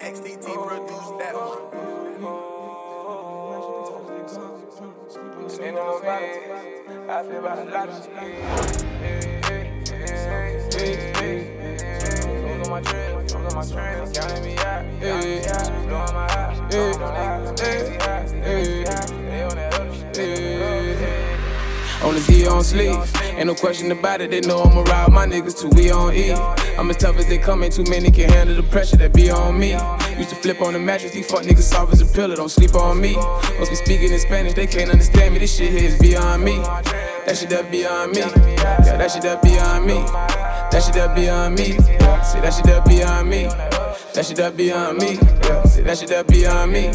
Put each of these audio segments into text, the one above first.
XDT produced that one. Spending on bands, I feel about a lot of shit. my trail, on my trail, counting me out, counting me out, blowing blowing my eyes, crazy eyes, crazy eyes, they on that other shit. On the D on sleep, ain't no question about it. They know I'ma ride my niggas till we on E. I'm as tough as they come, ain't too many can handle the pressure that be on me. Used to flip on the mattress, these fuck niggas soft as a pillow, don't sleep on me. Must be speaking in Spanish, they can't understand me. This shit here is beyond me. That shit that beyond me. Yeah, that shit that beyond me. That shit that beyond me. See that shit that beyond me. That shit that beyond me. See that shit that beyond me.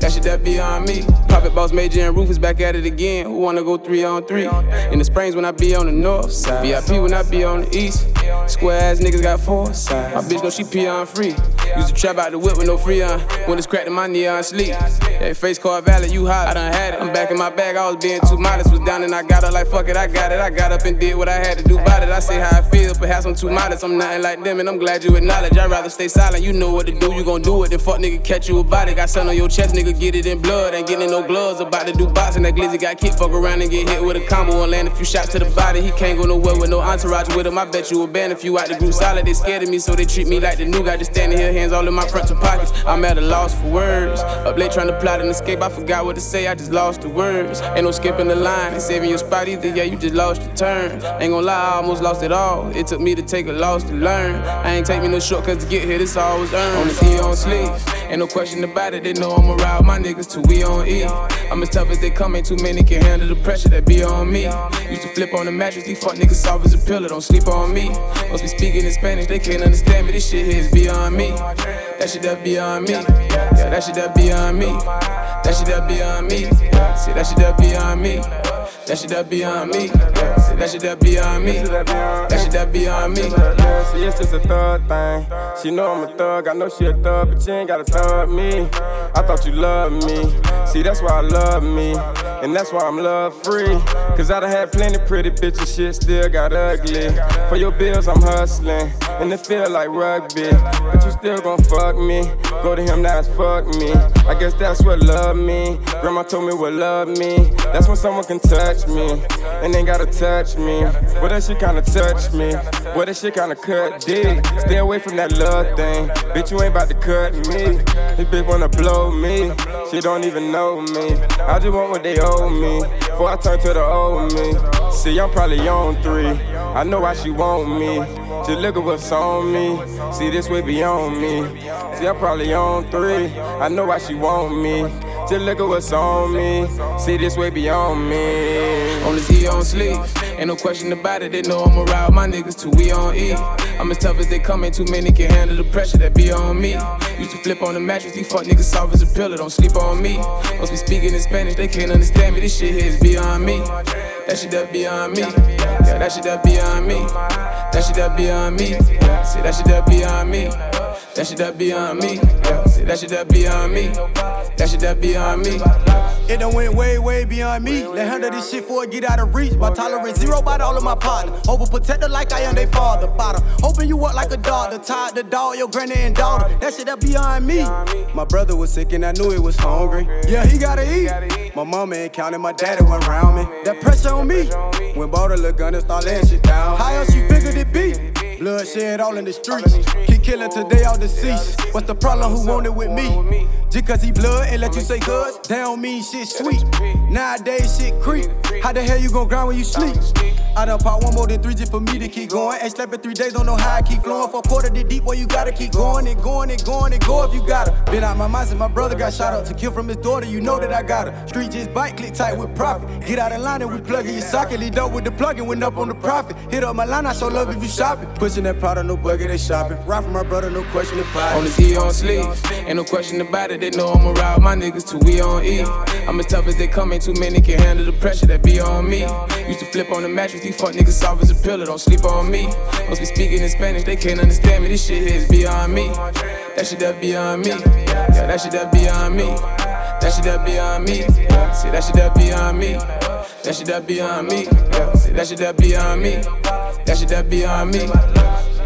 That shit that beyond me. Prophit boss major and Rufus back at it again. Who wanna go three on three? In the springs when I be on the north side. VIP when I be on the east. Square ass niggas got four sides. My bitch know she pee on free. Used to trap out the whip with no free on. When it's cracked in my neon sleep. That face card valid, you hot. I done had it. I'm back in my bag. I was being too modest. Was down and I got up like fuck it. I got it. I got up and did what I had to do about it. I say how I feel. Perhaps I'm too modest. I'm nothing like them and I'm glad you acknowledge. I'd rather stay silent. You know what to do. You gon' do it. Then fuck nigga catch you about it. Got something on your chest, nigga. Get it in blood. Ain't getting no gloves. About to do boxing. That glizzy got kicked. Fuck around and get hit with a combo and land a few shots to the body. He can't go nowhere with no entourage with him. I bet you a band if you out the group solid. They scared of me, so they treat me like the new guy. Just standing here, hands all in my front frontal pockets. I'm at a loss for words. Up late trying to plot an escape. I forgot what to say. I just lost the words. Ain't no skipping the line. Ain't saving your spot either. Yeah, you just lost your turn. Ain't gonna lie, I almost lost it all. It took me to take a loss to learn. I ain't take me no shortcuts to get here. This all was earned. On the E on sleep. Ain't no question about it. They know I'ma ride my niggas till we on E. I'm as tough as they come. Ain't too many can handle the pressure that be on me. Used to flip on the mattress. These fuck niggas soft as a pillow. Don't sleep on me. Must be speaking in Spanish. They can't understand me. This shit here is beyond me. That shit that beyond me. Yeah, that shit that beyond me. That shit that beyond me. See that shit that beyond me. That shit that beyond me. See that shit that beyond me. That shit that beyond me. See, it's just a thug thing. She know I'm a thug. I know she a thug, but she ain't gotta thug me. I thought you loved me. See, that's why I love me. And that's why I'm love free. Cause I done had plenty pretty bitches, shit still got ugly. For your bills, I'm hustling. And it feel like rugby. But you still gon' fuck me. Go to him, it's fuck me. I guess that's what love me. Grandma told me what love me. That's when someone can touch me. And ain't gotta touch me. Well, that shit kinda touch me. Well, that shit kinda cut dick. Stay away from that love thing. Bitch, you ain't about to cut me. This bitch wanna blow me. She don't even know me. I just want what they me. Before I turn to the old me. See, I'm probably on three. I know why she want me. Just look at what's on me. See, this way beyond me. See, I'm probably on three. I know why she want me. Just look at what's on me. See, this way beyond me. On the D on sleep. Ain't no question about it. They know I'ma ride my niggas till we on E. I'm as tough as they come. Ain't too many can handle the pressure that be on me. Used to flip on the mattress. These fuck niggas soft as a pillow. Don't sleep on me. Must be speaking in Spanish. They can't understand me. This shit here is beyond me. That shit that beyond me. Yeah, that shit that beyond me. That shit that beyond me. See that shit that beyond me. That shit that beyond me. Yeah, see that shit that beyond me. That shit that beyond me. It done went way, way beyond me. They handle this shit for it get out of reach. My tolerance zero by all of my partners. Overprotected like I am they father. Bottom. Hoping you up like a. The tied the dog, your granny and daughter. That shit that beyond me. My brother was sick and I knew he was hungry. Yeah, he gotta eat. My mama ain't counting, my daddy went round me. That pressure on me. When bought a little gun and start laying shit down. How else you figured it be? Bloodshed all in the streets. Keep killing today, all deceased. What's the problem? Who want it with me? Just cause he blood and let you say good, that don't mean shit sweet. Nowadays shit creep. How the hell you gon' grind when you sleep? I done pop one more than three just for me to keep going. Ain't slept in three days, don't know how I keep flowing. For a quarter to deep, boy, you gotta keep going and going and going and go if you gotta. Been out my mind since my brother got shot up to kill from his daughter. You know that I got her. Street just bite, click tight with Prophit. Get out of line and we plug in your socket. Lead up with the plug and went up on the profit. Hit up my line, I show love if you shopping. Pushing that product, no buggy, they shopping. Ride from my brother, no question about On it. the D on sleep. Ain't no question about it. They know I'ma ride my niggas till we on E. I'm as tough as they come. Ain't too many can handle the pressure that be on me. Used to flip on the mattress. These fuck niggas soft as a pillow. Don't sleep on me. Must be speaking in Spanish. They can't understand me. This shit is beyond me. That shit that beyond me. Yeah, that shit that beyond me. That shit that beyond me. Yeah, see that shit that beyond me. That shit that beyond me. Yeah, see that shit that beyond me. That shit that beyond me.